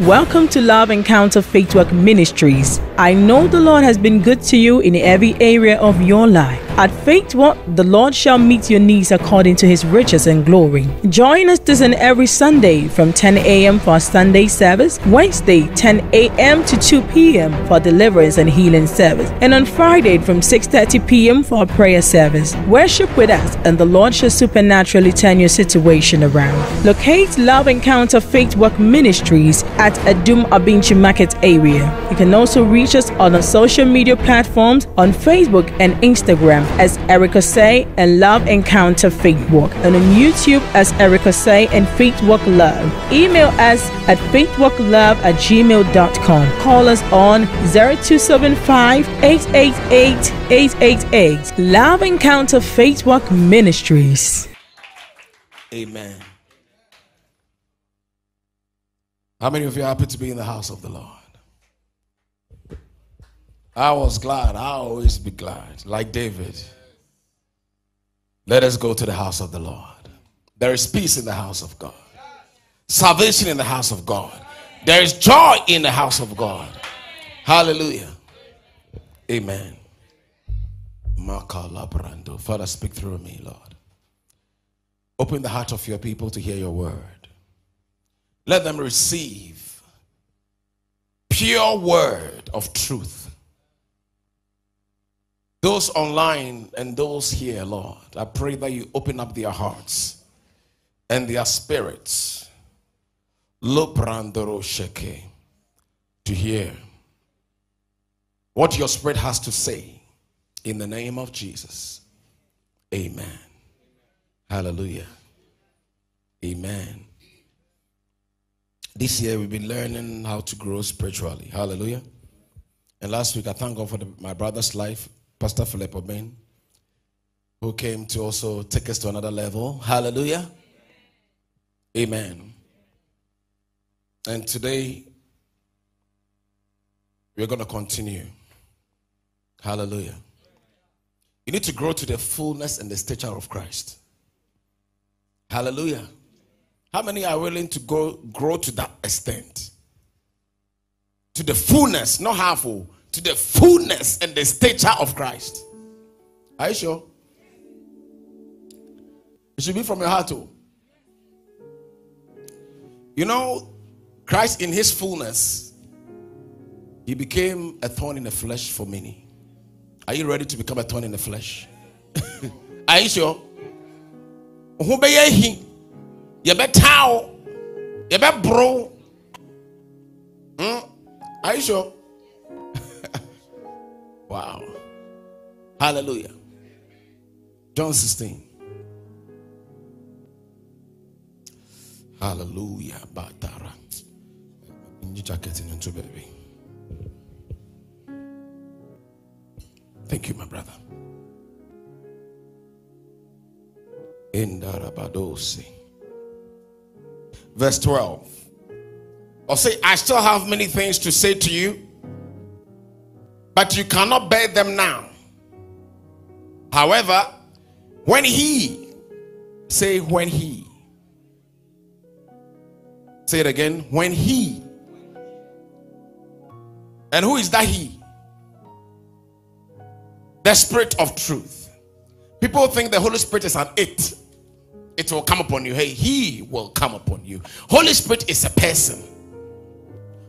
Welcome to Love Encounter Faith Walk Ministries. I know the Lord has been good to you in every area of your life. At Faith Walk, the Lord shall meet your needs according to his riches and glory. Join us this and every Sunday from 10 a.m. for Sunday service, Wednesday 10 a.m. to 2 p.m. for deliverance and healing service, and on Friday from 6:30 p.m. for prayer service. Worship with us, and the Lord shall supernaturally turn your situation around. Locate Love Encounter Faith Walk Ministries at Adum Abinchi Market area. You can also reach us on our social media platforms on Facebook and Instagram as Erica Say and Love Encounter Faith Walk, and on YouTube as Erica Say and Faith Walk Love. Email us at faithwalklove at gmail.com. Call us on 0275 888 888. Love Encounter Faith Walk Ministries. Amen. How many of you are happy to be in the house of the Lord? I was glad. I'll always be glad. Like David. Let us go to the house of the Lord. There is peace in the house of God, salvation in the house of God. There is joy in the house of God. Hallelujah. Amen. Father, speak through me, Lord. Open the heart of your people to hear your word. Let them receive pure word of truth. Those online and those here, Lord, I pray that you open up their hearts and their spirits. sheke to hear what your spirit has to say in the name of Jesus. Amen. Hallelujah. Amen. This year we've been learning how to grow spiritually. Hallelujah. And last week I thank God for the, my brother's life, Pastor Philip Oben, who came to also take us to another level. Hallelujah. Amen. And today we're going to continue. Hallelujah. You need to grow to the fullness and the stature of Christ. Hallelujah. How many are willing to go grow to that extent? To the fullness, not half full, to the fullness and the stature of Christ. Are you sure? It should be from your heart too. You know, Christ in his fullness, he became a thorn in the flesh for many. Are you ready to become a thorn in the flesh? are you sure? Who yɛbɛtaa wo yɛbɛboro hmm? are you sure wow. Hallelujah. John 16 hallelujah. Batara. New baby thank you my brother. In Darabadosi verse 12. Or say, I still have many things to say to you, but you cannot bear them now. However, when he, say, when he, say it again, when he, and who is that he? The Spirit of truth. People think the Holy Spirit is an it it will come upon you. Hey, he will come upon you. Holy Spirit is a person.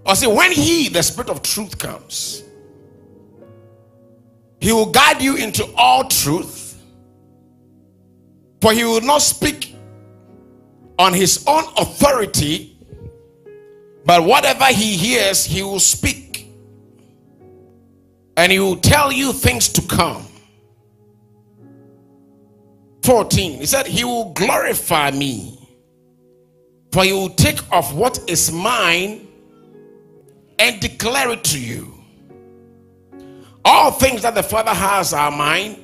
Or say, when he, the spirit of truth, comes, he will guide you into all truth. For he will not speak on his own authority, but whatever he hears, he will speak. And he will tell you things to come. 14, he said, He will glorify me, for he will take off what is mine and declare it to you. All things that the Father has are mine.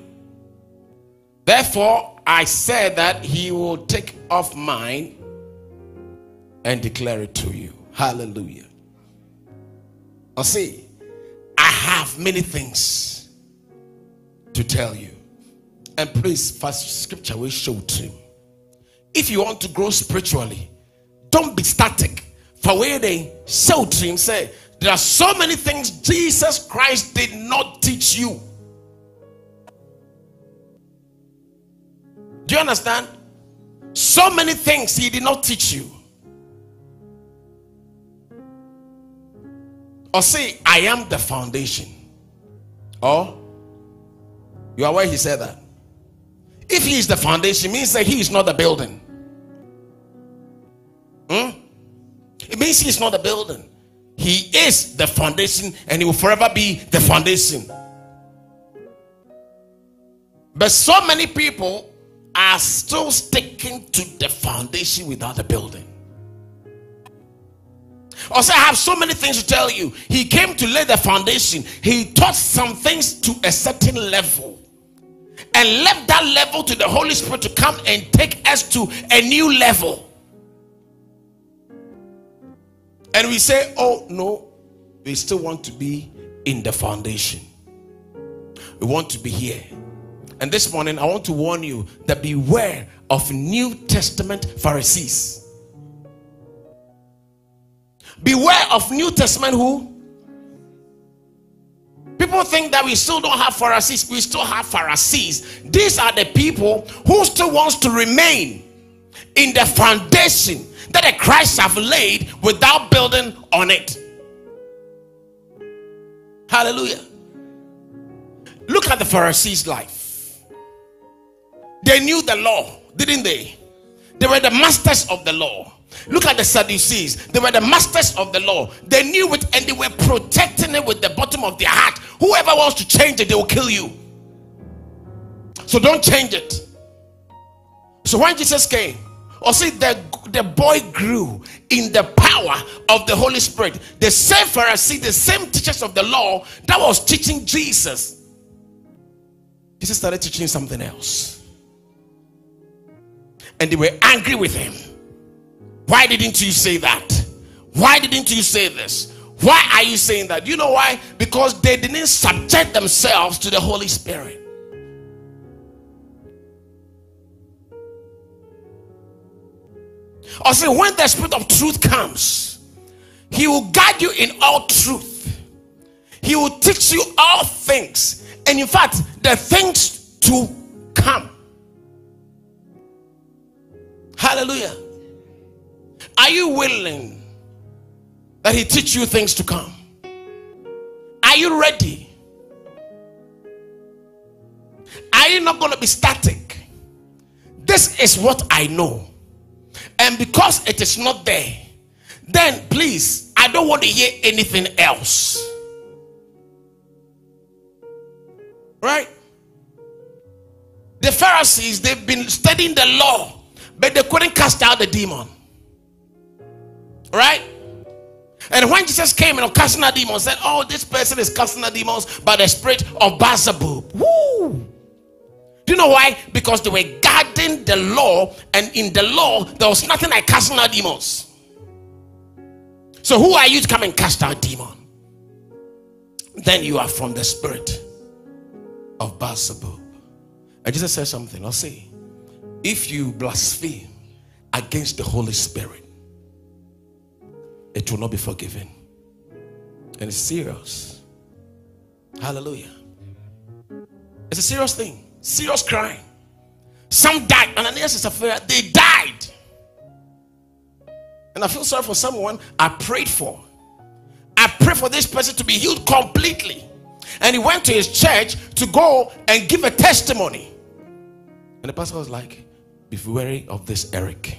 Therefore, I said that he will take off mine and declare it to you. Hallelujah. I see, I have many things to tell you. And please, first scripture will show to him. If you want to grow spiritually, don't be static. For where they show to him, say there are so many things Jesus Christ did not teach you. Do you understand? So many things he did not teach you. Or say, I am the foundation. Or you are aware he said that. If he is the foundation, means that he is not the building. Hmm? It means he is not the building. He is the foundation and he will forever be the foundation. But so many people are still sticking to the foundation without the building. Also, I have so many things to tell you. He came to lay the foundation, he taught some things to a certain level and left that level to the Holy Spirit to come and take us to a new level. And we say, Oh, no, we still want to be in the foundation. We want to be here. And this morning, I want to warn you that beware of New Testament Pharisees. Beware of New Testament who? People think that we still don't have Pharisees. We still have Pharisees. These are the people who still wants to remain in the foundation that the Christ have laid without building on it. Hallelujah. Look at the Pharisees' life. They knew the law, didn't they? They were the masters of the law. Look at the Sadducees. They were the masters of the law. They knew it and they were protecting it with the bottom of their heart. Whoever wants to change it, they will kill you. So don't change it. So when Jesus came, or see, the, the boy grew in the power of the Holy Spirit. The same Pharisee, the same teachers of the law that was teaching Jesus. Jesus started teaching something else. And they were angry with him. Why didn't you say that? Why didn't you say this? Why are you saying that? You know why? Because they didn't subject themselves to the Holy Spirit. Or say, when the Spirit of truth comes, He will guide you in all truth. He will teach you all things. And in fact, the things to come. Hallelujah. Are you willing that He teach you things to come? Are you ready? Are you not going to be static? This is what I know. And because it is not there, then please, I don't want to hear anything else. Right? The Pharisees, they've been studying the law, but they couldn't cast out the demon. Right? And when Jesus came and casting out demons, said, Oh, this person is casting out demons by the spirit of Beelzebub. Woo! You know why? Because they were guarding the law, and in the law, there was nothing like casting out demons. So, who are you to come and cast out demon? Then you are from the spirit of Beelzebub. And Jesus said something. I'll say, if you blaspheme against the Holy Spirit, it will not be forgiven. And it's serious. Hallelujah. It's a serious thing. Serious crime. Some died. Ananias and Sapphira, they died. And I feel sorry for someone I prayed for. I prayed for this person to be healed completely. And he went to his church to go and give a testimony. And the pastor was like, Be wary of this, Eric.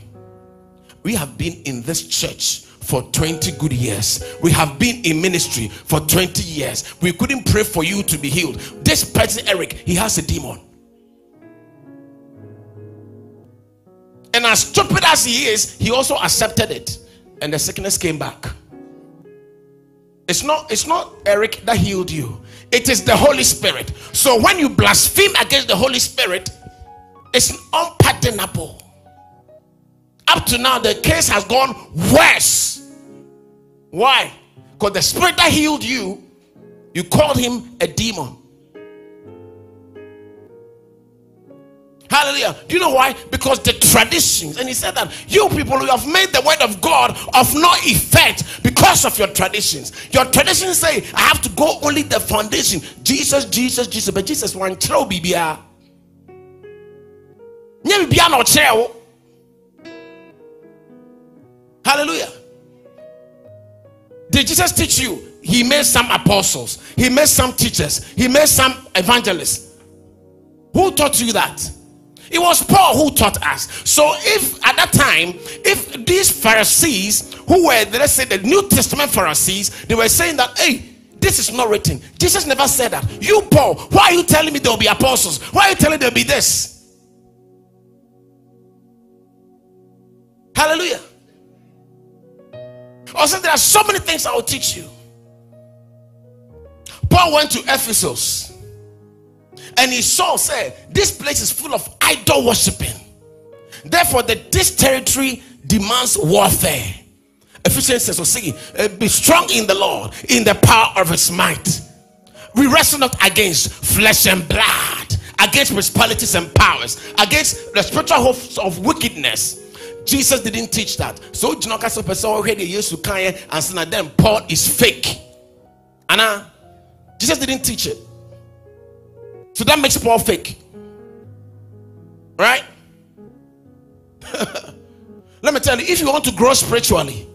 We have been in this church for 20 good years. We have been in ministry for 20 years. We couldn't pray for you to be healed. This person, Eric, he has a demon. And as stupid as he is, he also accepted it. And the sickness came back. It's not, it's not Eric that healed you. It is the Holy Spirit. So when you blaspheme against the Holy Spirit, it's unpardonable. Up to now, the case has gone worse. Why? Because the spirit that healed you, you called him a demon. Hallelujah. Do you know why? Because the traditions, and he said that you people who have made the word of God of no effect because of your traditions. Your traditions say, I have to go only the foundation. Jesus, Jesus, Jesus. But Jesus one throw bibia. Hallelujah. Did Jesus teach you? He made some apostles, he made some teachers, he made some evangelists. Who taught you that? It was Paul who taught us. So, if at that time, if these Pharisees, who were, let's say, the New Testament Pharisees, they were saying that, hey, this is not written. Jesus never said that. You, Paul, why are you telling me there will be apostles? Why are you telling there will be this? Hallelujah. Also, there are so many things I will teach you. Paul went to Ephesus and he saw, said, This place is full of idol worshiping. Therefore, the, this territory demands warfare. Ephesians says, so see, uh, be strong in the Lord, in the power of his might. We wrestle not against flesh and blood, against principalities and powers, against the spiritual hopes of wickedness. Jesus didn't teach that. So, know, because person already used to kind and say, then Paul is fake. Anna, Jesus didn't teach it. So that makes Paul fake. Right? Let me tell you, if you want to grow spiritually,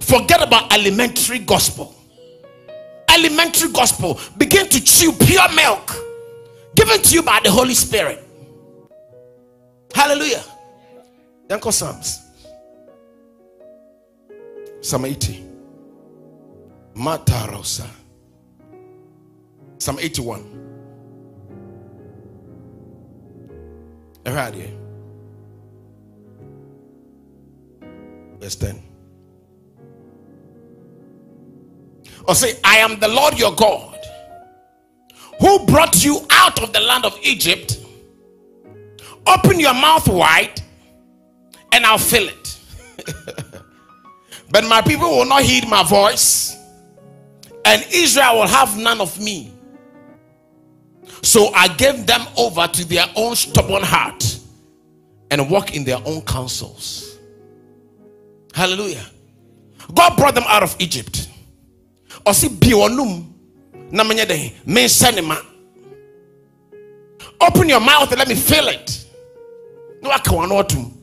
forget about elementary gospel. Elementary gospel. Begin to chew pure milk given to you by the Holy Spirit. Hallelujah. Uncle Psalms. Psalm 80. Mata Matarosa. Psalm 81. Here. Verse 10. Or say, I am the Lord your God who brought you out of the land of Egypt. Open your mouth wide and I'll fill it. but my people will not heed my voice, and Israel will have none of me. So I gave them over to their own stubborn heart and walk in their own counsels. Hallelujah. God brought them out of Egypt. Osi. Open your mouth and let me fill it. No akawanotum. I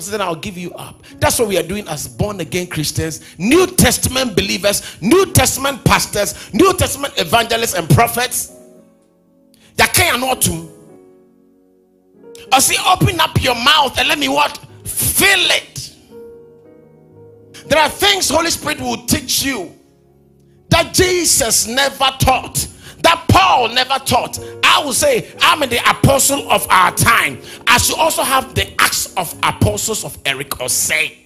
said, then I'll give you up. That's what we are doing as born again Christians, New Testament believers, New Testament pastors, New Testament evangelists and prophets. That can not to. I say, open up your mouth and let me what? Fill it. There are things Holy Spirit will teach you that Jesus never taught that Paul never taught. I will say, I'm the apostle of our time. I should also have the acts of apostles of Eric or say.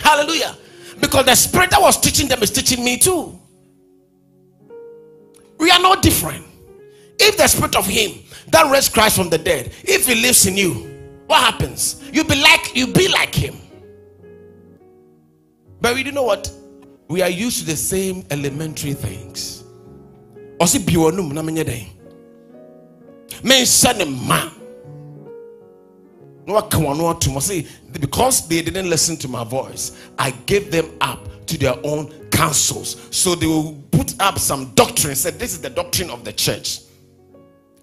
Hallelujah. Because the spirit that was teaching them is teaching me too. We are not different. If the spirit of him that raised Christ from the dead, if he lives in you, what happens? You be like you be like him. But we do know what? We are used to the same elementary things. Ɔsi bi wɔnum na menyɛ dɛn. Menhyɛ ne ma. Na waka wɔn atum. Ɔsi because they didn't listen to my voice, I gave them up to their own councils. So they will put up some doctrine. Said this is the doctrine of the church,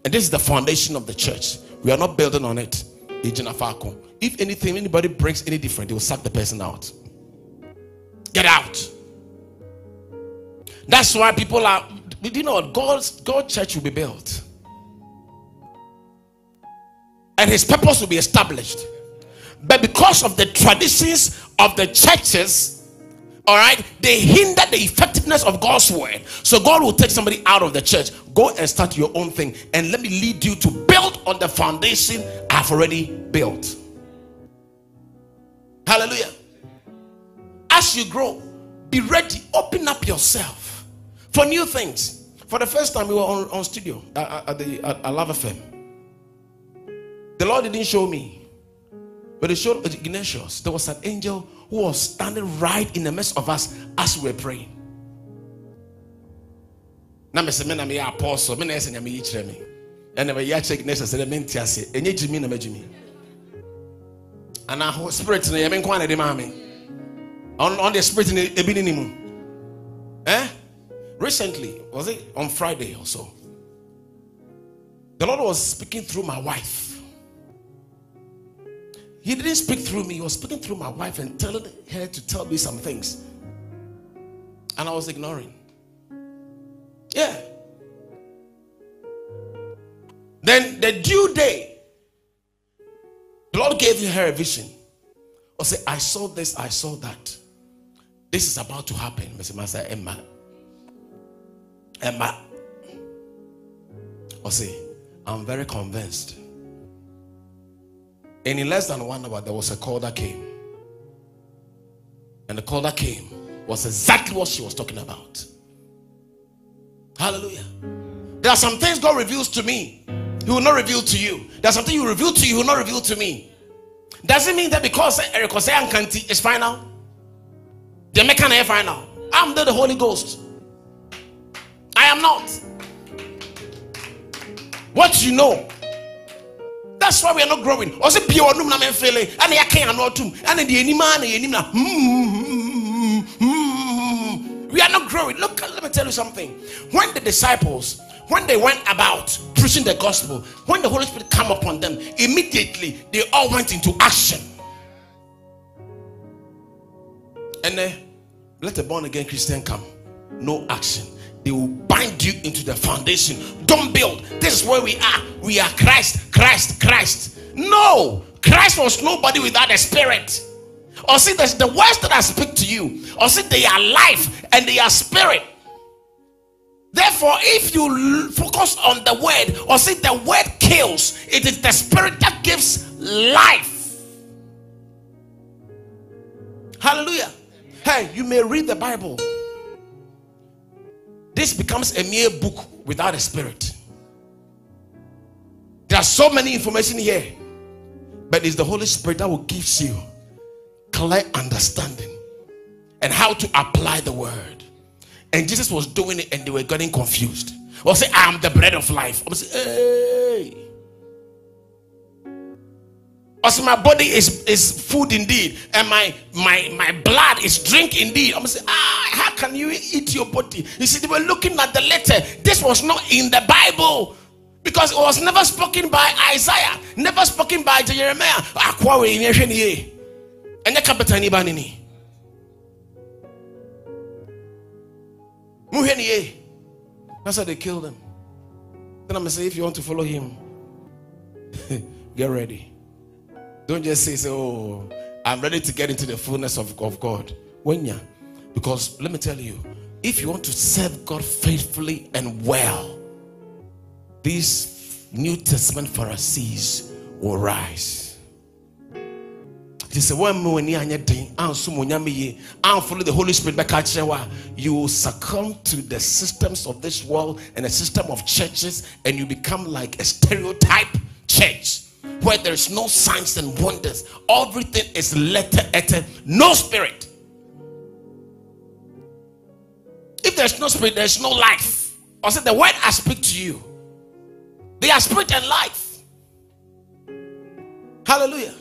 and this is the foundation of the church. We are not building on it. If anything, anybody brings any different, they will sack the person out. Get out. That's why people are, you know what? God's God church will be built. And his purpose will be established. But because of the traditions of the churches, all right, they hinder the effectiveness of God's word. So God will take somebody out of the church. Go and start your own thing. And let me lead you to build on the foundation I've already built. Hallelujah. As you grow, be ready. Open up yourself for new things. For the first time, we were on, on studio at, at the at, at Love FM. The Lord didn't show me, but He showed Ignatius. There was an angel who was standing right in the midst of us as we were praying. Now, me say, me na me apostle, me na say me yichire me. ɛna bɛyɛ check ne sɛ sɛ dɛ mente ase ɛnyɛ gyimi na magyimi anaa spirit no yɛme nko ana de maa me on, the spirit no ebi ne ne recently was it on friday or so the lord was speaking through my wife he didn't speak through me he was speaking through my wife and telling her to tell me some things and i was ignoring yeah then the due day, the Lord gave her a vision. Or say, I saw this, I saw that. This is about to happen. Mr. Master Emma. Emma. Or say, I'm very convinced. And in less than one hour, there was a call that came. And the call that came was exactly what she was talking about. Hallelujah. There are some things God reveals to me he will not reveal to you. There's something you reveal to you, he will not reveal to me. Doesn't mean that because Eric Kanti is final. The mechanic final. I'm the Holy Ghost. I am not. What you know. That's why we are not growing. Also, be your room, and I can't not to. And the enemy, hmm, hmm, hmm, we are not growing. Look, let me tell you something. When the disciples when they went about preaching the gospel, when the Holy Spirit came upon them, immediately they all went into action. And then let a born again Christian come, no action. They will bind you into the foundation. Don't build. This is where we are. We are Christ, Christ, Christ. No, Christ was nobody without a spirit. Or see, there's the words that I speak to you, or see, they are life and they are spirit. Therefore, if you focus on the word or see, the word kills, it is the spirit that gives life. Hallelujah. Hey, you may read the Bible. This becomes a mere book without a spirit. There are so many information here, but it's the Holy Spirit that will give you clear understanding and how to apply the word. And Jesus was doing it and they were getting confused. Or say, I am the bread of life. Say, my body is, is food indeed, and my my my blood is drink indeed. I'm say, ah, how can you eat your body? You see, they were looking at the letter. This was not in the Bible because it was never spoken by Isaiah, never spoken by Jeremiah. And the That's how they killed him. Then I'm say, if you want to follow him, get ready. Don't just say, Oh, I'm ready to get into the fullness of, of God. When you because let me tell you, if you want to serve God faithfully and well, these New Testament Pharisees will rise. Te sɛ woamma w'ani anyɛ den ansom onyame yie follow the holy spirit wo you will succumb to the systems of this world and the system of churches and you become like a stereotype church where there is no signs and wonders everything is letter letter no spirit if there's no spirit there's no life or say the word i speak to you they are spirit and life hallelujah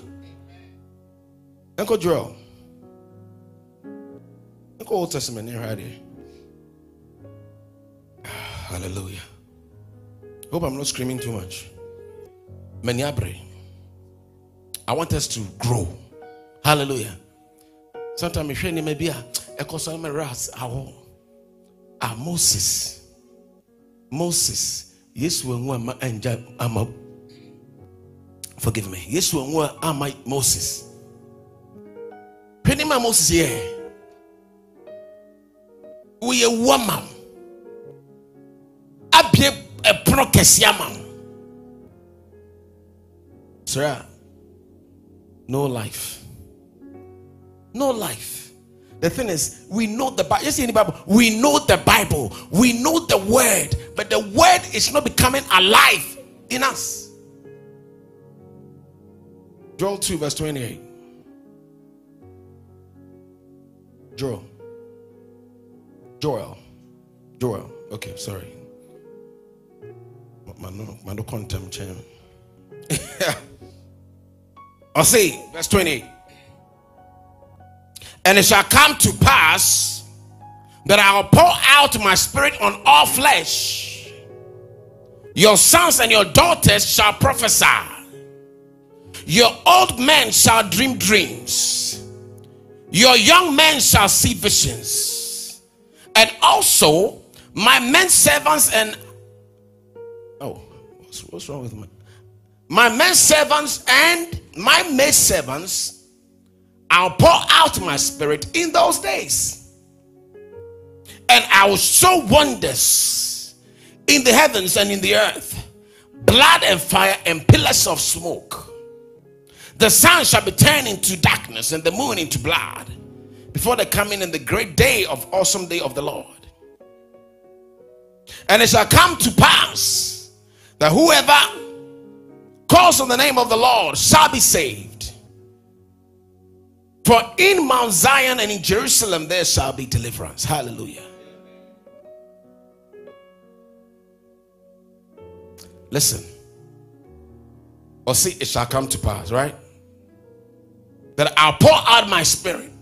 Uncle Joel. Uncle Old Testament here, right here. Hallelujah. Hope I'm not screaming too much. Meniabre. I want us to grow. Hallelujah. Sometimes if you may be a cosmic ras, our Moses. Moses. Yes, one and forgive me. Yes, when one Moses hwɛ ma moses yɛ woyɛ wu ama abie kɛse ama sir no life no life the thing is we know the bible you see in the bible we know the bible we know the word but the word is not becoming alive in us joel 2 verse 28 Joel. Joel. Joel. Okay, sorry. mano chem. See, verse 28. And it shall come to pass that I will pour out my spirit on all flesh. Your sons and your daughters shall prophesy. Your old men shall dream dreams. Your young men shall see visions. And also, my men servants and oh, what's, what's wrong with my my men servants and my maid servants? I'll pour out my spirit in those days, and I will show wonders in the heavens and in the earth, blood and fire and pillars of smoke. The sun shall be turned into darkness and the moon into blood before the coming in the great day of awesome day of the Lord. And it shall come to pass that whoever calls on the name of the Lord shall be saved. For in Mount Zion and in Jerusalem there shall be deliverance. Hallelujah. Listen. Or see, it shall come to pass, right? that I'll pour out my spirit,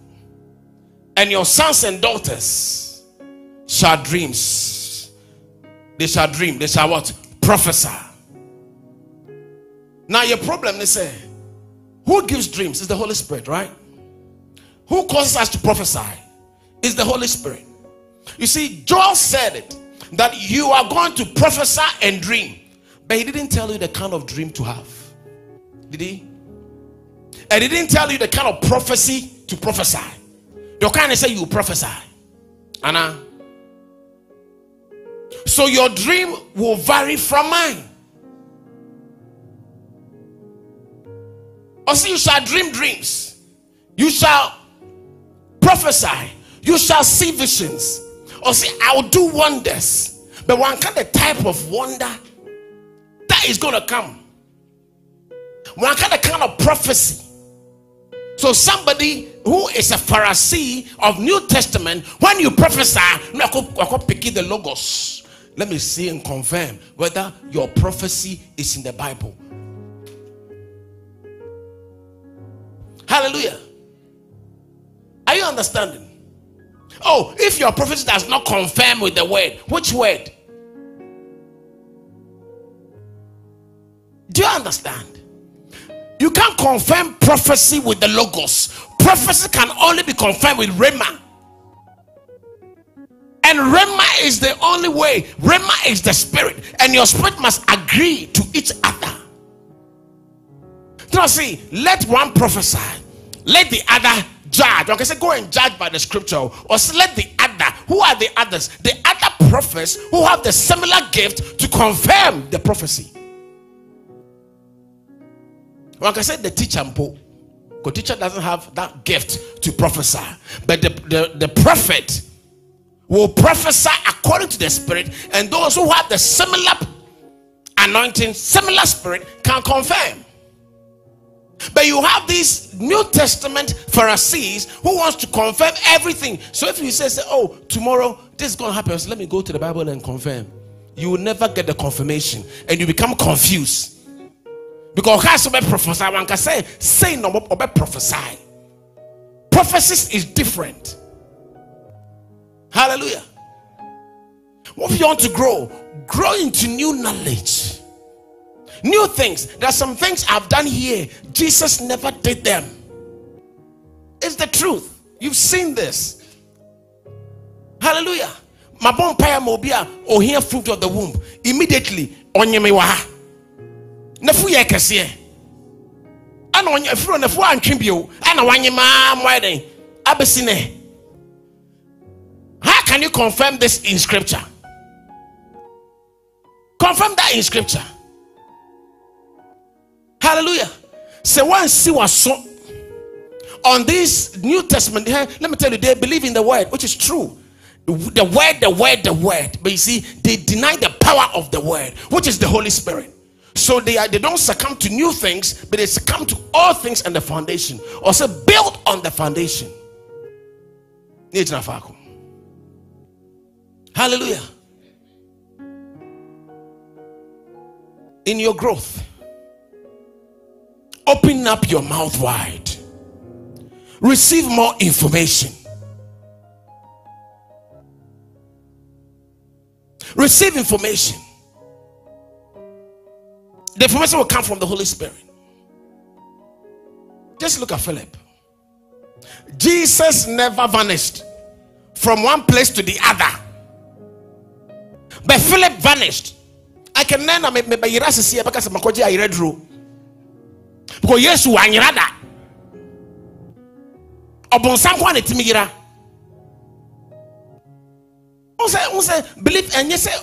and your sons and daughters shall dreams. They shall dream. They shall what? Prophesy. Now your problem is say, who gives dreams? Is the Holy Spirit, right? Who causes us to prophesy? Is the Holy Spirit. You see, Joel said it that you are going to prophesy and dream, but he didn't tell you the kind of dream to have. Did he? And he didn't tell you the kind of prophecy to prophesy. The kind of say you prophesy. Anna. So your dream will vary from mine. See, you shall dream dreams. You shall prophesy. You shall see visions. Or see, I will do wonders. But one kind of type of wonder that is to come. One kind of kind of prophecy so somebody who is a Pharisee of New Testament, when you prophesy, pick the logos. Let me see and confirm whether your prophecy is in the Bible. Hallelujah. Are you understanding? Oh, if your prophecy does not confirm with the word, which word? Do you understand? You can't confirm prophecy with the logos. Prophecy can only be confirmed with Rhema. And Rhema is the only way. Rhema is the spirit, and your spirit must agree to each other. See, let one prophesy, let the other judge. Okay, say go and judge by the scripture, or let the other. Who are the others? The other prophets who have the similar gift to confirm the prophecy. Like I said, the teacher, the teacher doesn't have that gift to prophesy, but the, the, the prophet will prophesy according to the spirit, and those who have the similar anointing, similar spirit, can confirm. But you have these New Testament Pharisees who wants to confirm everything. So if you say, say "Oh, tomorrow this is going to happen," so let me go to the Bible and confirm. You will never get the confirmation, and you become confused. Because has to be prophesy one can say say no or prophesy. Prophecies is different. Hallelujah. What if you want to grow? Grow into new knowledge new things. There are some things i've done here. Jesus never did them. It's the truth. You've seen this. Hallelujah. My bon paya mobia or here fruit of the womb. Immediately on nafu yɛ kɛseɛ ɛna ɔnyɛ furo nafu antwe bio ɛna wanye maa mmoa den abesi how can you confirm this in scripture? Confirm that in scripture hallelujah sɛ wansi waso on this new testament let me tell you they believe in the word which is true the word the word the word but you see they deny the power of the word which is the holy spirit so they are they don't succumb to new things, but they succumb to all things and the foundation. Also built on the foundation. Hallelujah. in your growth, open up your mouth wide, receive more information. Receive information. The information will come from the Holy Spirit. Just look at Philip. Jesus never vanished from one place to the other. But Philip vanished. I can learn me Because Yesu anyira da. Obonsam kwa ne timi. Who say believe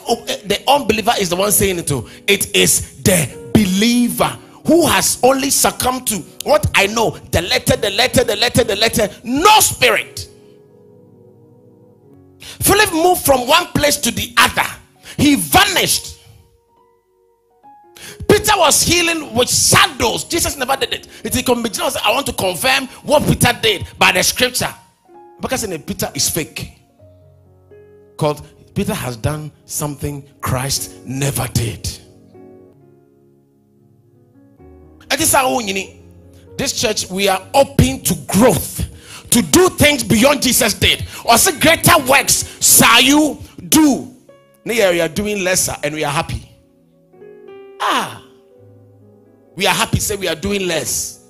oh, eh, the unbeliever is the one saying it too. It is the believer who has only succumbed to what I know the letter, the letter, the letter, the letter, no spirit. Philip moved from one place to the other, he vanished. Peter was healing with shadows. Jesus never did it. It's a combination. I want to confirm what Peter did by the scripture. Because in Peter is fake. Called Peter has done something Christ never did. This church, we are open to growth, to do things beyond Jesus did. Or say greater works shall you do. Now we are doing lesser and we are happy. Ah, we are happy, say we are doing less.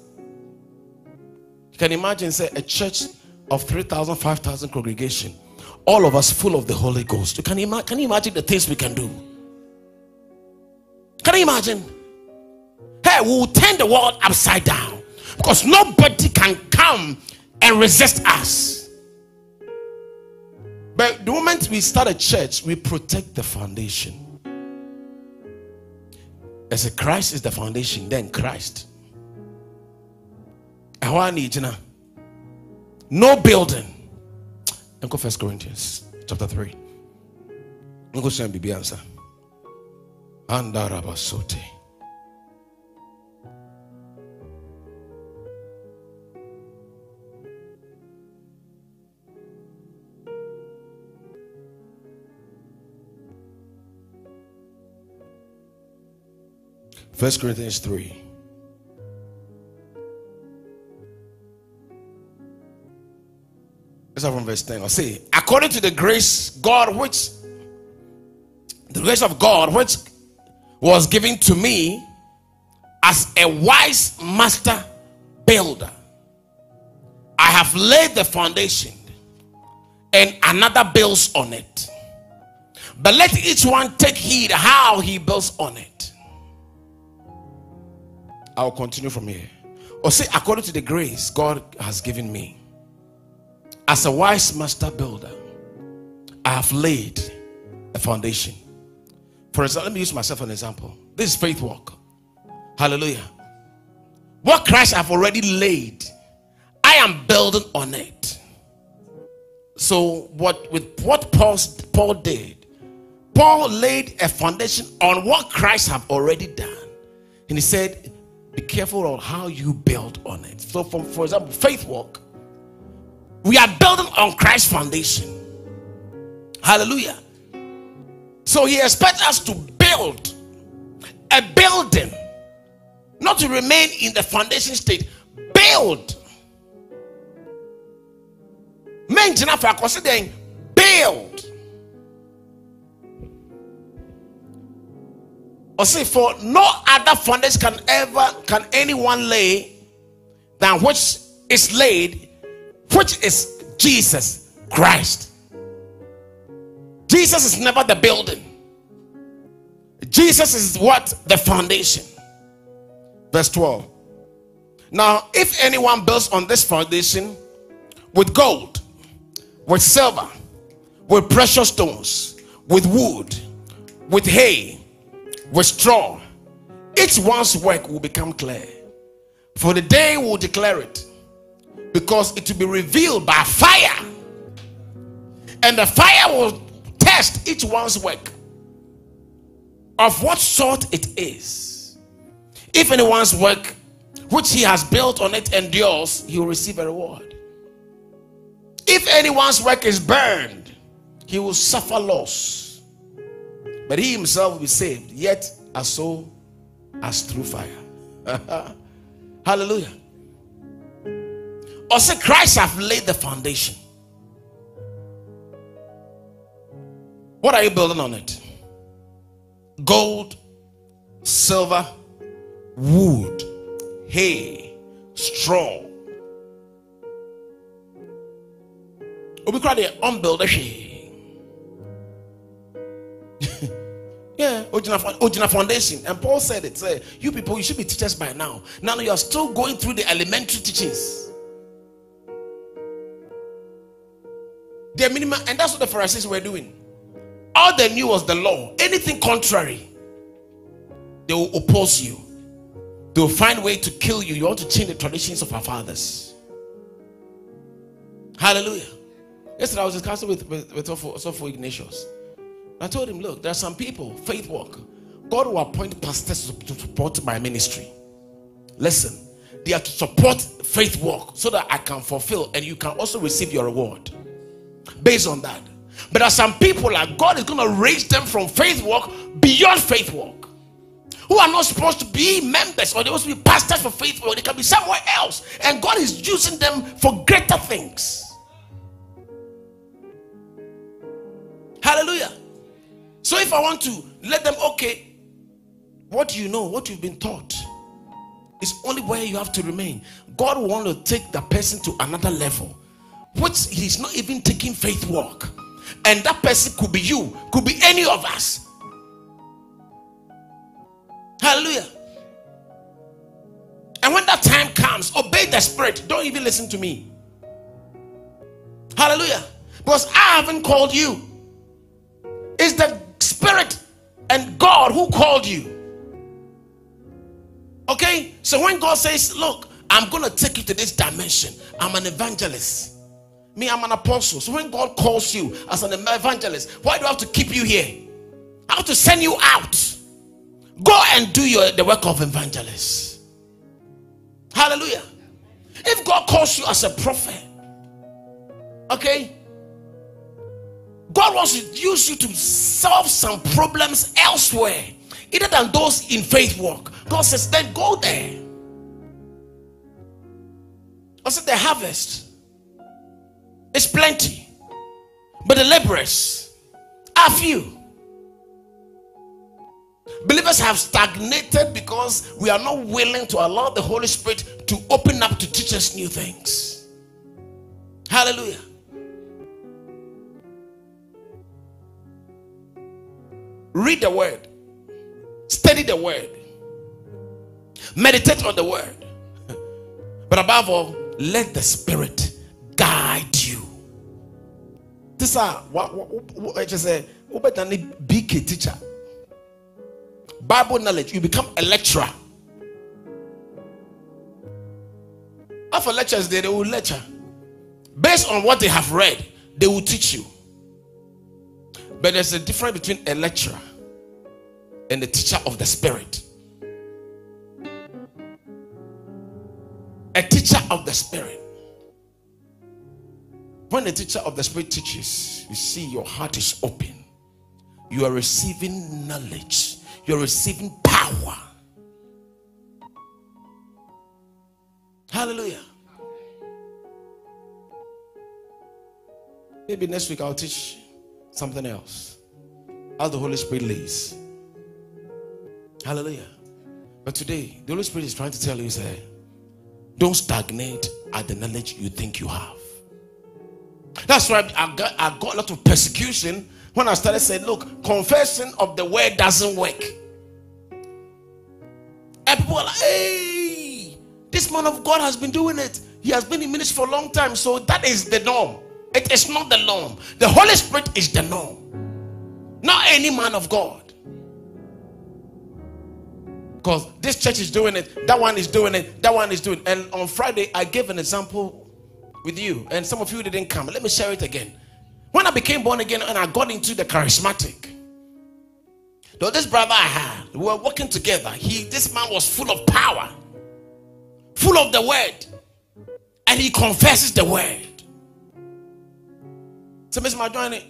You can imagine, say, a church of 3,000, 5,000 congregation, all of us full of the Holy Ghost. You can, ima- can you imagine the things we can do? Can you imagine? Hey, we will turn the world upside down because nobody can come and resist us. But the moment we start a church, we protect the foundation. As a Christ is the foundation, then Christ. No building. And go First Corinthians chapter 3. Go send Bibi answer. Andarabasote. First Corinthians 3. Let's start from verse 10. I'll say, according to the grace God which the grace of God which was given to me as a wise master builder. I have laid the foundation and another builds on it. But let each one take heed how he builds on it. I'll continue from here. Or say, according to the grace God has given me, as a wise master builder, I have laid a foundation. For example, let me use myself an example. This is faith walk. Hallelujah. What Christ have already laid, I am building on it. So, what with what Paul, Paul did, Paul laid a foundation on what Christ have already done. And he said, be careful of how you build on it. So, for, for example, faith walk, we are building on Christ's foundation. Hallelujah. So, he expects us to build a building, not to remain in the foundation state. Build. Maintain for considering build. Or say, for no other foundation can ever can anyone lay than which is laid, which is Jesus Christ. Jesus is never the building. Jesus is what? The foundation. Verse 12. Now, if anyone builds on this foundation with gold, with silver, with precious stones, with wood, with hay, with straw, each one's work will become clear. For the day will declare it, because it will be revealed by fire, and the fire will test each one's work of what sort it is. If anyone's work which he has built on it endures, he will receive a reward. If anyone's work is burned, he will suffer loss but he himself will be saved, yet as so as through fire. Hallelujah. Say Christ have laid the foundation. What are you building on it? Gold, silver, wood, hay, straw. Obi the unbuilder Yeah, Ojina Foundation. And Paul said it. Say, you people, you should be teachers by now. Now you are still going through the elementary teachings. The minimum, and that's what the Pharisees were doing. All they knew was the law. Anything contrary, they will oppose you. They will find a way to kill you. You want to change the traditions of our fathers. Hallelujah. Yesterday I was discussing with with, with Sopho Ignatius. I told him, look, there are some people, Faith Walk. God will appoint pastors to support my ministry. Listen, they are to support Faith Walk so that I can fulfill and you can also receive your reward based on that. But there are some people like God is going to raise them from Faith Walk beyond Faith Walk who are not supposed to be members or they must be pastors for Faith Walk. They can be somewhere else, and God is using them for greater things. Hallelujah. So if I want to let them, okay, what you know, what you've been taught, is only where you have to remain. God want to take the person to another level, which he's not even taking Faith Walk. And that person could be you, could be any of us. Hallelujah. And when that time comes, obey the spirit. Don't even listen to me. Hallelujah. Because I haven't called you. It's the Spirit and God who called you. Okay? So when God says, Look, I'm going to take you to this dimension, I'm an evangelist. Me, I'm an apostle. So when God calls you as an evangelist, why do I have to keep you here? I have to send you out. Go and do your the work of evangelist. Hallelujah. If God calls you as a prophet, okay, God wants to use you to solve some problems elsewhere, other than those in Faith Walk. God says, then go there. I said, the harvest is plenty, but the laborers are few. Believers have stagnated because we are not willing to allow the Holy Spirit to open up to teach us new things. Hallelujah. Read the word, study the word, meditate on the word. But above all, let the Spirit guide you. This is what I just than be a teacher. Bible knowledge, you become a lecturer. After lectures, they, they will lecture. Based on what they have read, they will teach you. But there's a difference between a lecturer and the teacher of the spirit. A teacher of the spirit. When the teacher of the spirit teaches, you see your heart is open. You are receiving knowledge, you're receiving power. Hallelujah. Maybe next week I'll teach something else. How the Holy Spirit leads. Hallelujah. But today, the Holy Spirit is trying to tell you, say, don't stagnate at the knowledge you think you have. That's why I got, I got a lot of persecution when I started saying, look, confession of the word doesn't work. And people are like, hey, this man of God has been doing it. He has been in ministry for a long time. So that is the norm. It is not the norm. The Holy Spirit is the norm. Not any man of God. Because this church is doing it, that one is doing it, that one is doing it. And on Friday, I gave an example with you, and some of you didn't come. Let me share it again. When I became born again and I got into the charismatic, though this brother I had, we were working together. He, this man was full of power, full of the word, and he confesses the word. So, Mr. Madwane,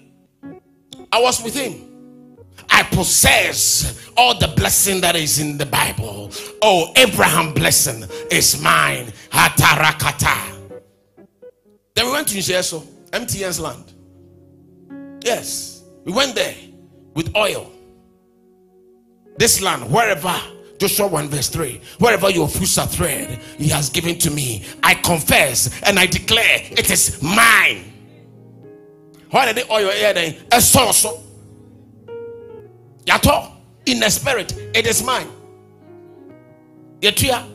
I was with him. I possess all the blessing that is in the Bible. Oh, Abraham blessing is mine. Hatarakata. Then we went to Ncheso, MTN's land. Yes, we went there with oil. This land, wherever Joshua 1 verse 3 wherever your foot are thread he has given to me I confess and I declare it is mine why did the oil air then? A source yato in the spirit it is mine. Yetua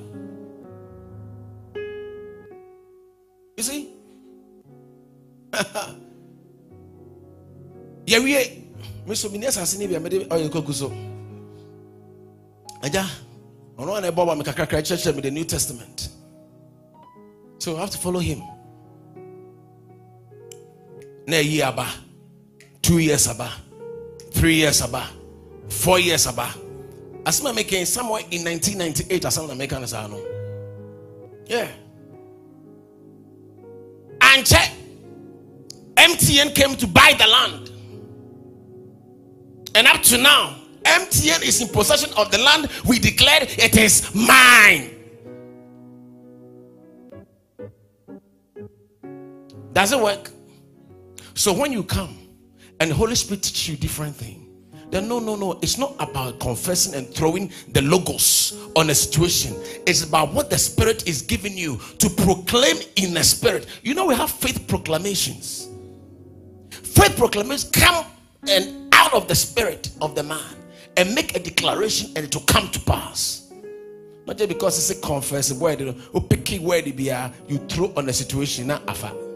you see? Yɛwie meso meni asase ne bia mede ɔyɛ kɔgu so. Agya ɔno ana ɛbɔ ba me kakrakra kyerɛkyerɛ me the new testament. So i have to follow him na ɛyi aba. Two years aba. Three years aba. Four years aba. Asɛm a mekɛn somewhere in 1998 asɛm na meka no saa no. Yeah. Ankyɛ mtn came to buy the land. And up to now MTN is in possession of the land. We declared it is mine. Does it work? So when you come and the Holy Spirit teach you different thing, then no, no, no. It's not about confessing and throwing the logos on a situation. It's about what the Spirit is giving you to proclaim in the Spirit. You know, we have faith proclamations. Faith proclamations come and out of the spirit of the man and make a declaration and it will come to pass. Not just because it's a confess word, you oh, pick word you throw on the situation, not afa.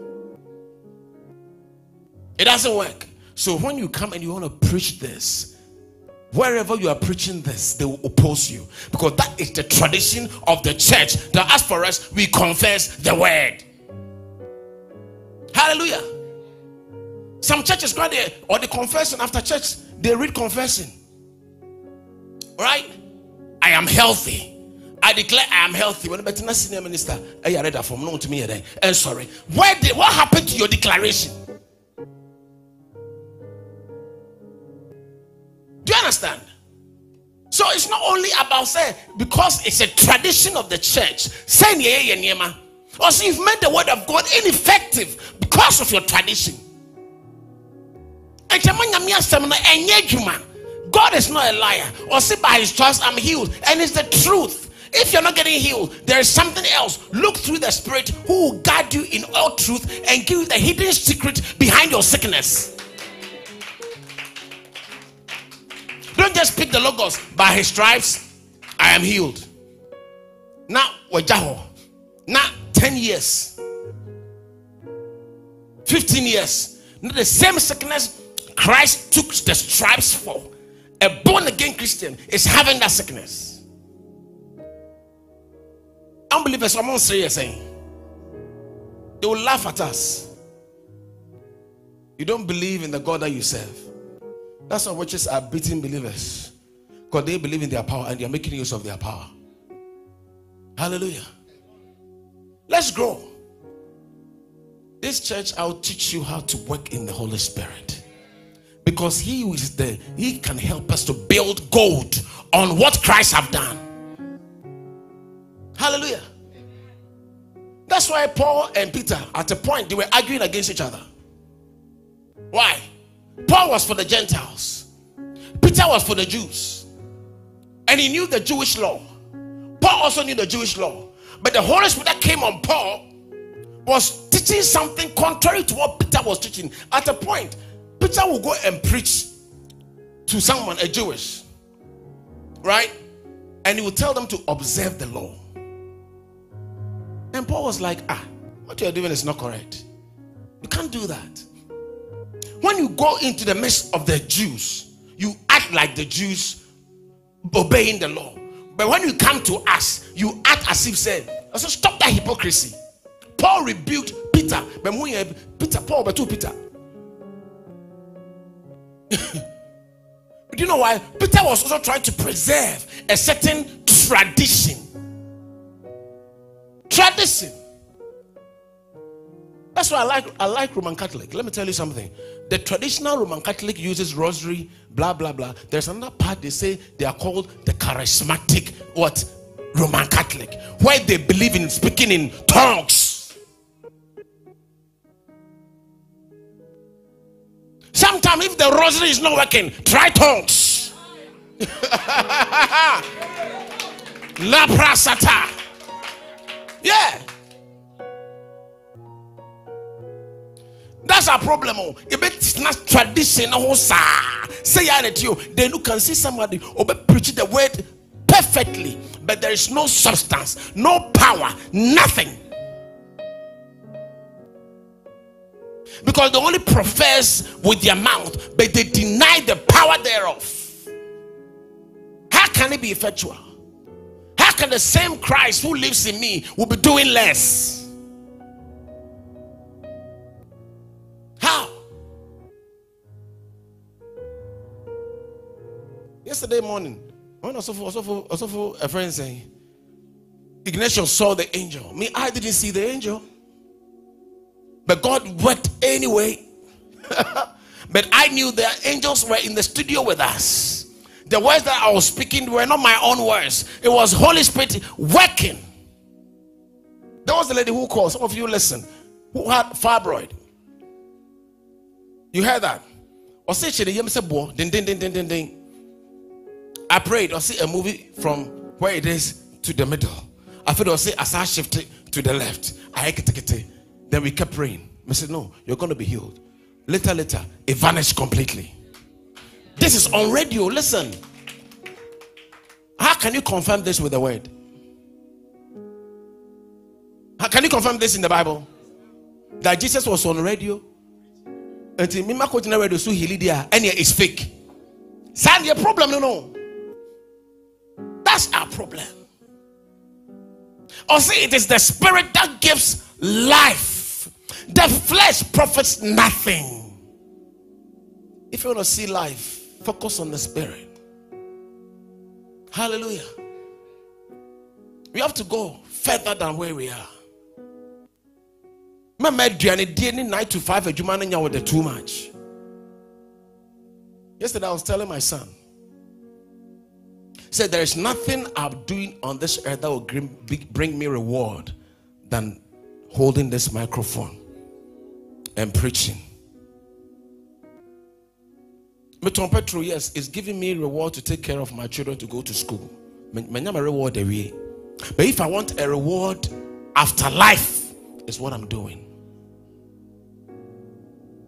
It doesn't work. So when you come and you want to preach this, wherever you are preaching this, they will oppose you because that is the tradition of the church. That as for us, we confess the word. Hallelujah. Some churches go there or the confession after church, they read confession. Right? I am healthy. I declare I am healthy. When the senior minister, I read that from known to me. And eh, sorry. Where did what happened to your declaration? Do you understand? So it's not only about say because it's a tradition of the church. Say or so you've made the word of God ineffective because of your tradition. God is not a liar. Or say by his trust, I'm healed. And it's the truth. If you're not getting healed, there is something else. Look through the Spirit who will guide you in all truth and give you the hidden secret behind your sickness. Don't just pick the logos by his stripes. I am healed. Now, wajaho. Now, 10 years, 15 years. Not the same sickness Christ took the stripes for a born again Christian is having that sickness. Unbelievers, not serious saying they will laugh at us. You don't believe in the God that you serve. That's why witches are beating believers because they believe in their power and they are making use of their power. Hallelujah. Let's grow. This church, I'll teach you how to work in the Holy Spirit because he is there he can help us to build gold on what christ have done hallelujah that's why paul and peter at a point they were arguing against each other why paul was for the gentiles peter was for the jews and he knew the jewish law paul also knew the jewish law but the holy spirit that came on paul was teaching something contrary to what peter was teaching at a point Peter will go and preach to someone, a Jewish, right? And he will tell them to observe the law. And Paul was like, ah, what you're doing is not correct. You can't do that. When you go into the midst of the Jews, you act like the Jews obeying the law. But when you come to us, you act as if said, so stop that hypocrisy. Paul rebuked Peter. But when Peter, Paul, but two Peter. Do you know why? Peter was also trying to preserve a certain tradition. Tradition. That's why I like I like Roman Catholic. Let me tell you something. The traditional Roman Catholic uses rosary, blah blah blah. There's another part they say they are called the charismatic what Roman Catholic, where they believe in speaking in tongues. Sometimes if the rosary is not working, try tongues. La prasata. Yeah. That's our problem. Oh, it's not traditional. Oh, Say it you. Then you can see somebody preach the word perfectly, but there is no substance, no power, nothing. Because they only profess with their mouth, but they deny the power thereof. How can it be effectual? How can the same Christ who lives in me will be doing less? Yesterday morning, when also for a friend saying, Ignatius saw the angel. Me, I didn't see the angel. But God worked anyway. but I knew the angels were in the studio with us. The words that I was speaking were not my own words, it was Holy Spirit working. There was the lady who called. Some of you listen, who had fibroid. You heard that? Or say ding ding ding ding ding ding. I prayed or see a movie from where it is to the middle. I feel or say as I shifted to the left. I. Then we kept praying. I said, No, you're going to be healed. Later, later, it vanished completely. This is on radio. Listen. How can you confirm this with the word? How can you confirm this in the Bible? That Jesus was on radio nti mima kɔ gyina radio so hili deɛ a ɛneɛ is fake saa deɛ problem no no that's our problem. Or see it is the spirit that gives life. The flesh profits nothing. If you want to see life focus on the spirit. Hallelujah. We have to go further than where we are. Mama aduane die ne 9 to 5 adwuma no nya with the too much. Yesterday i was telling my son said there is nothing i'm doing on this earth that will bring me reward than holding this microphone and preaching Meton Petro, yes, is giving me reward to take care of my children to go to school. reward away. But if I want a reward after life, is what I'm doing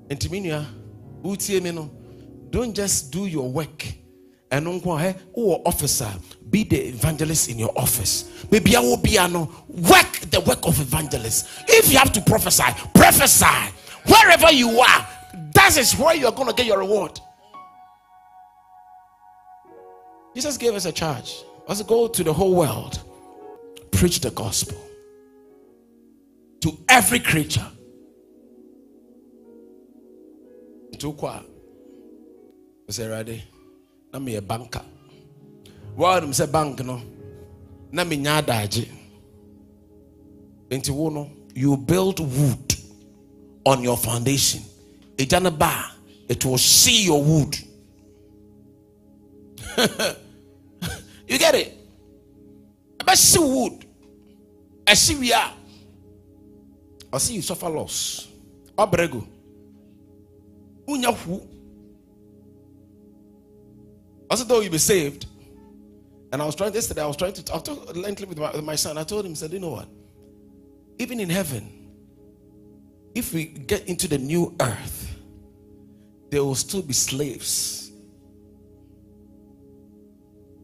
And mi don't just do your work ɛno nko ɛ wowɔ officer be the evangelist in your office. Maybe I will be no work the work of evangelist. If you have to prophesy prophesy. Wherever you are that is where you're going to get your reward. Jesus gave us a charge. Let's go to the whole world preach the gospel to every creature. Nti wokɔ a sɛ awurade na meyɛ banka woanom sɛ bank no na menya adagye. Nti wo no you build wood on your foundation. Ɛgya ba it will see your wood. You get it? Ɛbɛhye wood ɛhye wie a ɔse you suffer loss. Ɔbrɛ go. Also, though you be saved, and I was trying yesterday, I was trying to talk, talk lengthily with my, with my son. I told him, said, you know what? Even in heaven, if we get into the new earth, there will still be slaves.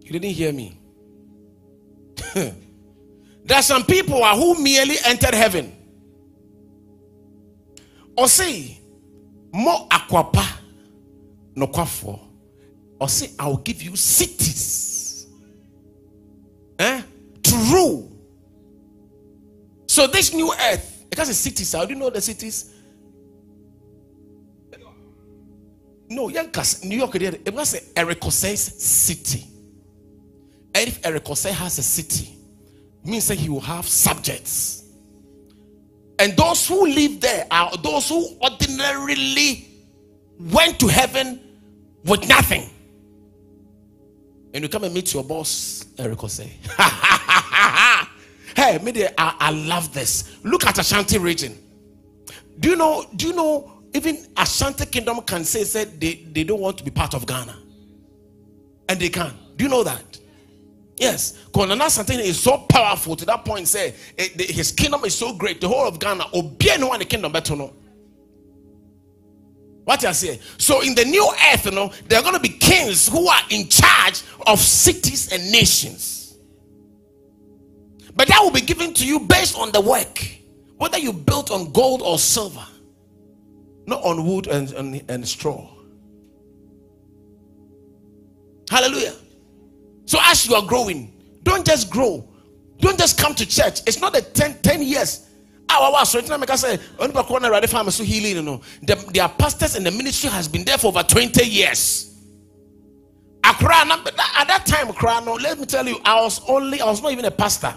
You didn't hear me. there are some people who merely entered heaven. Or say, mo akwapa nokwafoɔ ɔse i will give you cities eh, to rule. So this new earth because a cities how do you know the cities. No new york it was Eric city. And if Eric has a city means that he will have subjects. And those who live there are those who ordinarily went to heaven with nothing. And you come and meet your boss, Eric will say, Hey, maybe I, I love this. Look at Ashanti region. Do you know? Do you know? Even Ashanti Kingdom can say said they, they don't want to be part of Ghana. And they can. Do you know that? Yes, Konana Santini is so powerful to that point. Say eh, his kingdom is so great, the whole of Ghana, obey no one the kingdom better know. What I say? So in the new earth, you know, there are going to be kings who are in charge of cities and nations. But that will be given to you based on the work, whether you built on gold or silver, not on wood and, and, and straw. Hallelujah. So as you are growing, don't just grow. Don't just come to church. It's not a 10, 10 years. Ah, Our so make us say only corner ready farm so healing. You know, the, their pastors and the ministry has been there for over 20 years. Accra, at that time, Accra, no, let me tell you, I was only, I was not even a pastor.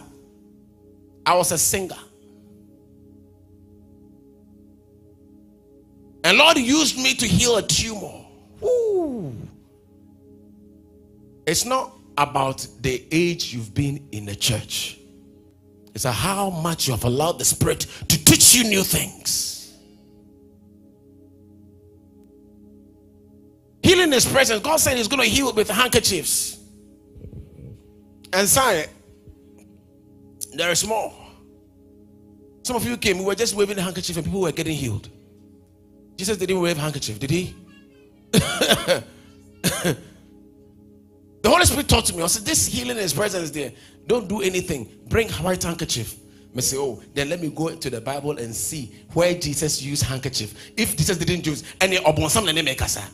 I was a singer. And Lord used me to heal a tumor. Ooh. It's not about the age you've been in the church. It's how much you have allowed the Spirit to teach you new things. Healing is present. God said He's going to heal with handkerchiefs. And sign there is more. Some of you came, we were just waving handkerchief and people were getting healed. Jesus didn't wave handkerchief, did he? The Holy Spirit talked to me. I said, This healing is presence there. Don't do anything. Bring white handkerchief. I say, Oh, then let me go to the Bible and see where Jesus used handkerchief. If Jesus didn't use any obonsam make us. Ah.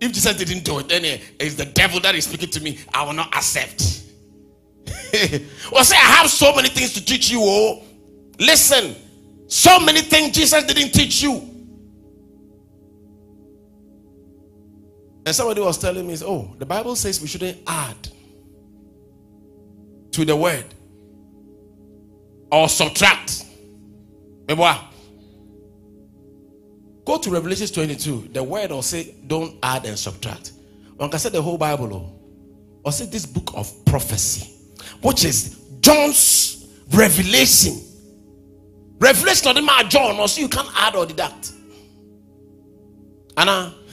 If Jesus didn't do it, then eh, it's the devil that is speaking to me. I will not accept. well, say I have so many things to teach you. Oh, listen, so many things Jesus didn't teach you. And somebody was telling me, oh, the Bible says we shouldn't add to the word or subtract. Remember? Go to Revelation 22. The word will say, don't add and subtract. One can say the whole Bible, oh, or say this book of prophecy, which is John's revelation. Revelation of the man John, or so you can't add or deduct. Anna. but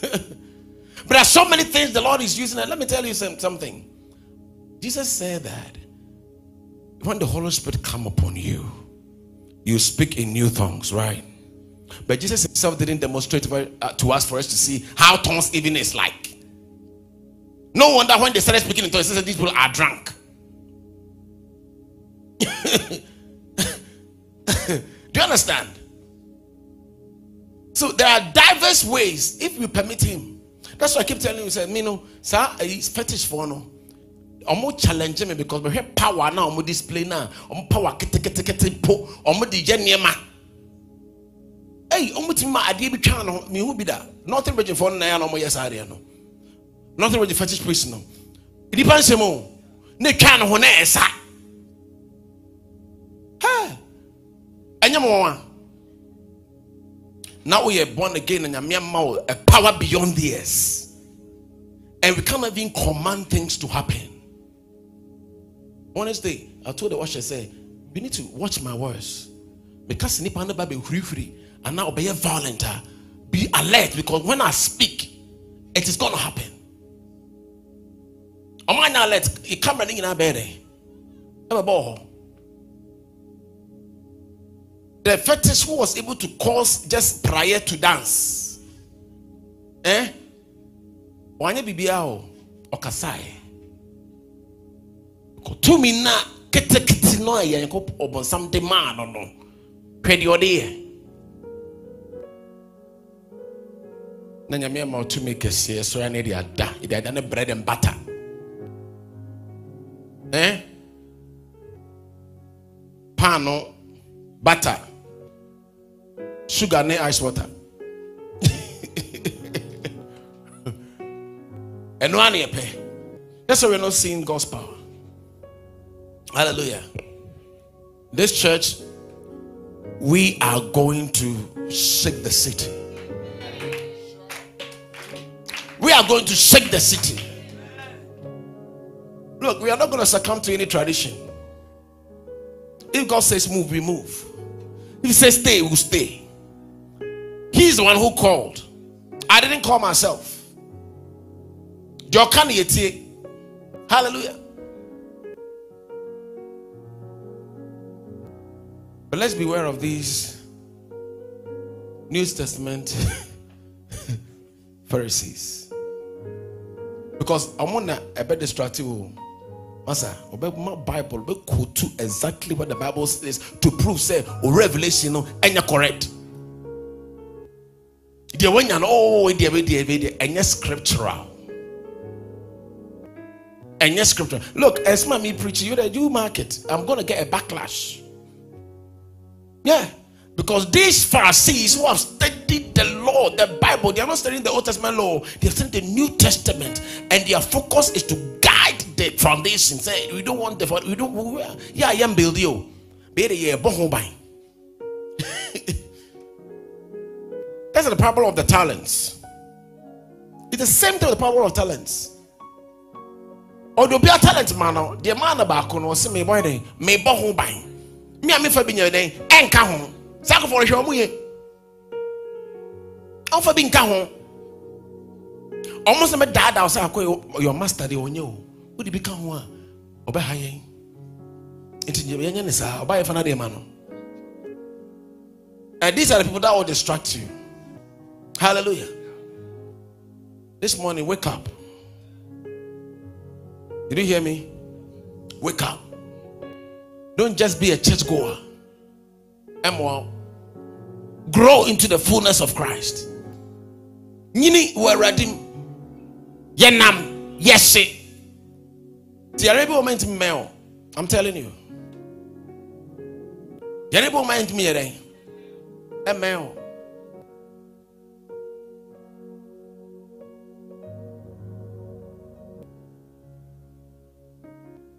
there are so many things the Lord is using. And let me tell you something. Jesus said that when the Holy Spirit come upon you, you speak in new tongues, right? But Jesus himself didn't demonstrate uh, to us for us to see how tongues even is like. No wonder when they started speaking in tongues, said these people are drunk. Do you understand? So there are diverse ways if you permit him. That's why I keep telling you, say, me no, sir, eh, it's fetish for no. Omo challenge me because we have power now, omo display now, omo power kete kete kete po, omo di jeniema. Hey, omo ti ma adi bi twa no, me hu bi da. Nothing virgin for na no yes area no. Nothing virgin fetish priest no. Pan se mo. Ne twa no ho na esa. Ha. Anya mo now we are born again and a power beyond the earth. And we can't even command things to happen. Honestly, I told the washer, say, we need to watch my words. Because nipa never be free free and now be violent. Ah. Be alert because when I speak, it is gonna happen. Am I not alert? You come running in our bed. A ball. The fetish who was able to cause just prior to dance. Eh? Wanya bibia o okasae. Tumi na kete kete no aye yanko obonsam de ma no no. Ɔde yɛ. Na nyame ama ɔtumi kɛseɛ so ya ne de ada. De ada ne bread and butter. Eh? Pan no butter sugar ne ice water And no one year pay. that's why we're not seeing God's power hallelujah This church, we are going to shake the city. We are going to shake the city. Look, we are not going to succumb to any tradition. If God says move, we move. If He says stay, we will stay. He's the one who called. I didn't call myself. Hallelujah. But let's beware of these New Testament Pharisees. Because I'm gonna a bit distracted. Master, my Bible to exactly what the Bible says to prove say or revelation no and correct. The one you oh the the and yes, scriptural. And yes, scripture. Look, as my me preaching, you that you market, I'm gonna get a backlash. Yeah. Because these Pharisees who have studied the law, the Bible, they are not studying the Old Testament law, they have studied the New Testament, and their focus is to guide the foundation. Say, we don't want the we don't yeah, I am building you. That's the parable of the talents. It's the same thing with the parable of talents. Or the talent man, the man about no see me boy, me boho bang me a mefa bi nyɛ dɛn ɛnka ho saa akɔfɔ hwɛ ɔmo yɛ ɔmfa bi nka ho ɔmo sɛ mɛdaadaa sɛ akɔ yɛ master deɛ ɔnyɛ o. Wode bi ka ho a ɔbɛha yɛn nti yɛnyɛ ne saa ɔba yɛfa no deɛ ma no and these are the people that will distract you hallelujah this morning wake up did you hear me wake up don't just be a church goer. M1. Grow into the fullness of Christ. Nini weradim. Yenam. Yes. The Arabian moment male. I'm telling you. The Arabian moment me male.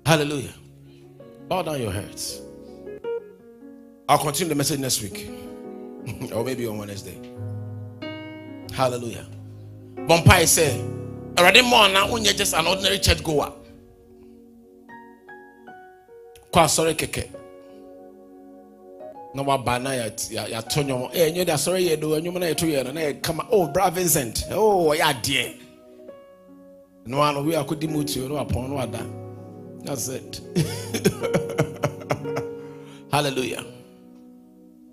Hallelujah. Bow down your heads. I'll continue the message next week. or maybe on Wednesday. Hallelujah. Bompai said, already more now when you're just an ordinary church goer. Kwa sorry keke. na waba eh, na yɛato nnwom ɛ nyɛ de asɔre yɛ do nnwom na yɛto yɛ no na yɛkama oh bra vincent oh ɔyɛ adeɛ no ano wi akɔdi mu tuo no wapɔn no wada that's it. Hallelujah.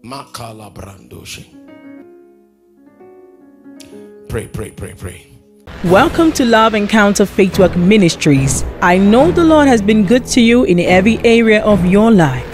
Makala brandoshi. Pray, pray, pray, pray. Welcome to Love Encounter Faith Walk Ministries. I know the Lord has been good to you in every area of your life.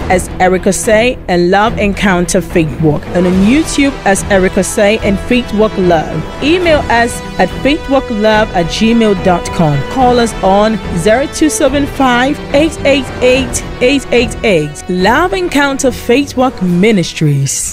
as Erica Say and Love Encounter Faith Walk, and on YouTube as Erica Say and Faith Walk Love. Email us at faithwalklove at gmail.com. Call us on 0275 888 888. Love Encounter Faith Walk Ministries.